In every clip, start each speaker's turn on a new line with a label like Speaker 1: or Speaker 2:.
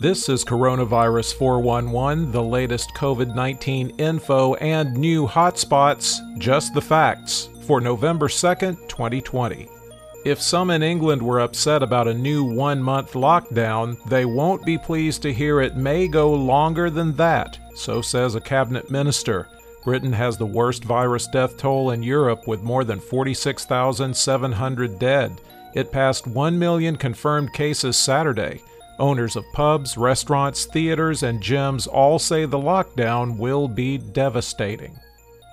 Speaker 1: This is Coronavirus 411, the latest COVID 19 info and new hotspots, just the facts, for November 2nd, 2020. If some in England were upset about a new one month lockdown, they won't be pleased to hear it may go longer than that, so says a cabinet minister. Britain has the worst virus death toll in Europe with more than 46,700 dead. It passed 1 million confirmed cases Saturday. Owners of pubs, restaurants, theaters, and gyms all say the lockdown will be devastating.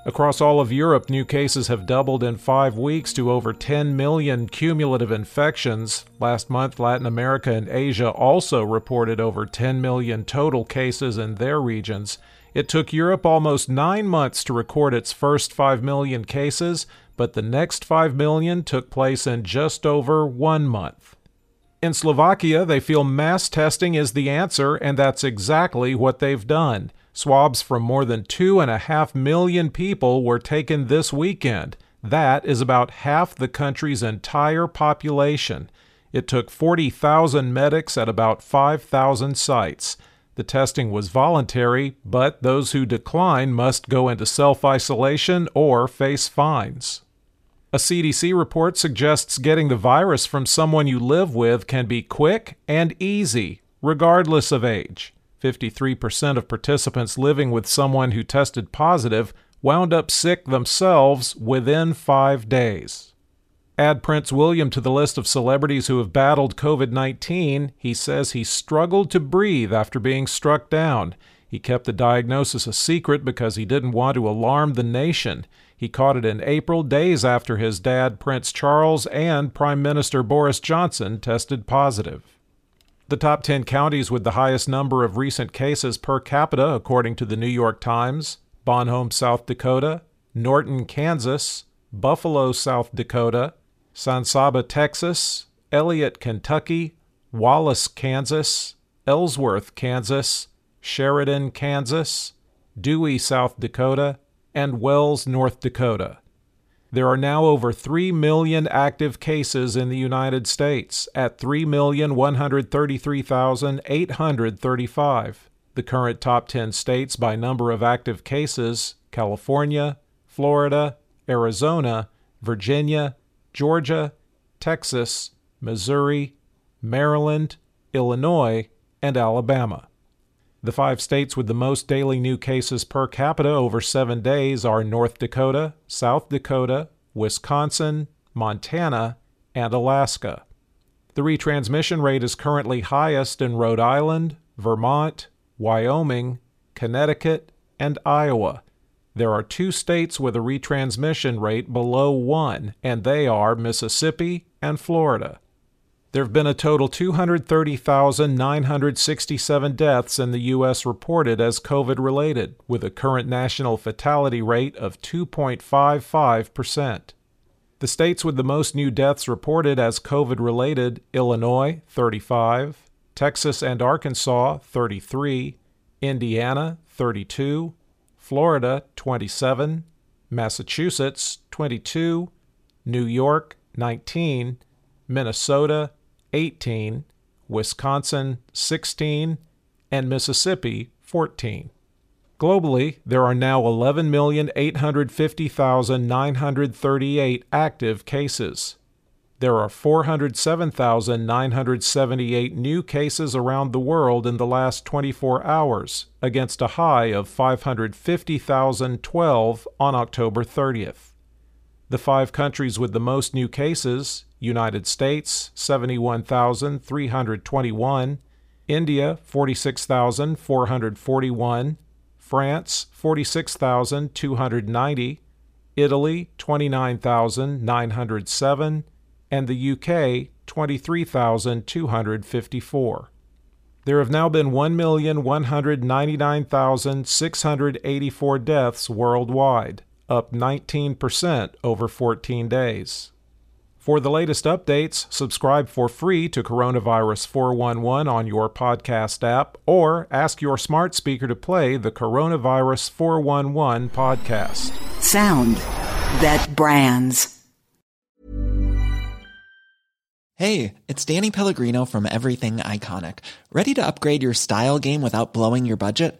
Speaker 1: Across all of Europe, new cases have doubled in five weeks to over 10 million cumulative infections. Last month, Latin America and Asia also reported over 10 million total cases in their regions. It took Europe almost nine months to record its first 5 million cases, but the next 5 million took place in just over one month. In Slovakia, they feel mass testing is the answer, and that's exactly what they've done. Swabs from more than two and a half million people were taken this weekend. That is about half the country's entire population. It took 40,000 medics at about 5,000 sites. The testing was voluntary, but those who decline must go into self isolation or face fines. A CDC report suggests getting the virus from someone you live with can be quick and easy, regardless of age. 53% of participants living with someone who tested positive wound up sick themselves within five days. Add Prince William to the list of celebrities who have battled COVID 19. He says he struggled to breathe after being struck down. He kept the diagnosis a secret because he didn't want to alarm the nation. He caught it in April, days after his dad, Prince Charles, and Prime Minister Boris Johnson tested positive. The top 10 counties with the highest number of recent cases per capita, according to the New York Times Bon Homme, South Dakota, Norton, Kansas, Buffalo, South Dakota, San Saba, Texas, Elliott, Kentucky, Wallace, Kansas, Ellsworth, Kansas, Sheridan, Kansas, Dewey, South Dakota, and Wells, North Dakota. There are now over 3 million active cases in the United States at 3,133,835. The current top 10 states by number of active cases California, Florida, Arizona, Virginia, Georgia, Texas, Missouri, Maryland, Illinois, and Alabama. The five states with the most daily new cases per capita over seven days are North Dakota, South Dakota, Wisconsin, Montana, and Alaska. The retransmission rate is currently highest in Rhode Island, Vermont, Wyoming, Connecticut, and Iowa. There are two states with a retransmission rate below 1, and they are Mississippi and Florida. There have been a total 230,967 deaths in the U.S. reported as COVID related, with a current national fatality rate of 2.55%. The states with the most new deaths reported as COVID related Illinois, 35, Texas and Arkansas, 33, Indiana, 32, Florida, 27, Massachusetts, 22, New York, 19, Minnesota, 18, Wisconsin, 16, and Mississippi, 14. Globally, there are now 11,850,938 active cases. There are 407,978 new cases around the world in the last 24 hours, against a high of 550,012 on October 30th. The five countries with the most new cases United States, 71,321, India, 46,441, France, 46,290, Italy, 29,907, and the UK 23,254. There have now been 1,199,684 deaths worldwide, up 19% over 14 days. For the latest updates, subscribe for free to Coronavirus 411 on your podcast app or ask your smart speaker to play the Coronavirus 411 podcast.
Speaker 2: Sound that brands.
Speaker 3: Hey, it's Danny Pellegrino from Everything Iconic. Ready to upgrade your style game without blowing your budget?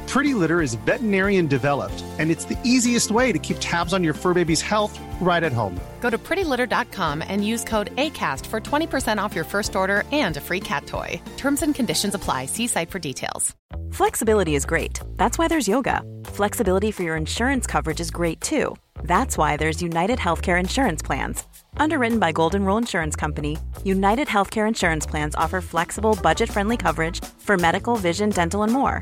Speaker 4: Pretty Litter is veterinarian developed, and it's the easiest way to keep tabs on your fur baby's health right at home.
Speaker 5: Go to prettylitter.com and use code ACAST for 20% off your first order and a free cat toy. Terms and conditions apply. See site for details.
Speaker 6: Flexibility is great. That's why there's yoga. Flexibility for your insurance coverage is great too. That's why there's United Healthcare Insurance Plans. Underwritten by Golden Rule Insurance Company, United Healthcare Insurance Plans offer flexible, budget friendly coverage for medical, vision, dental, and more.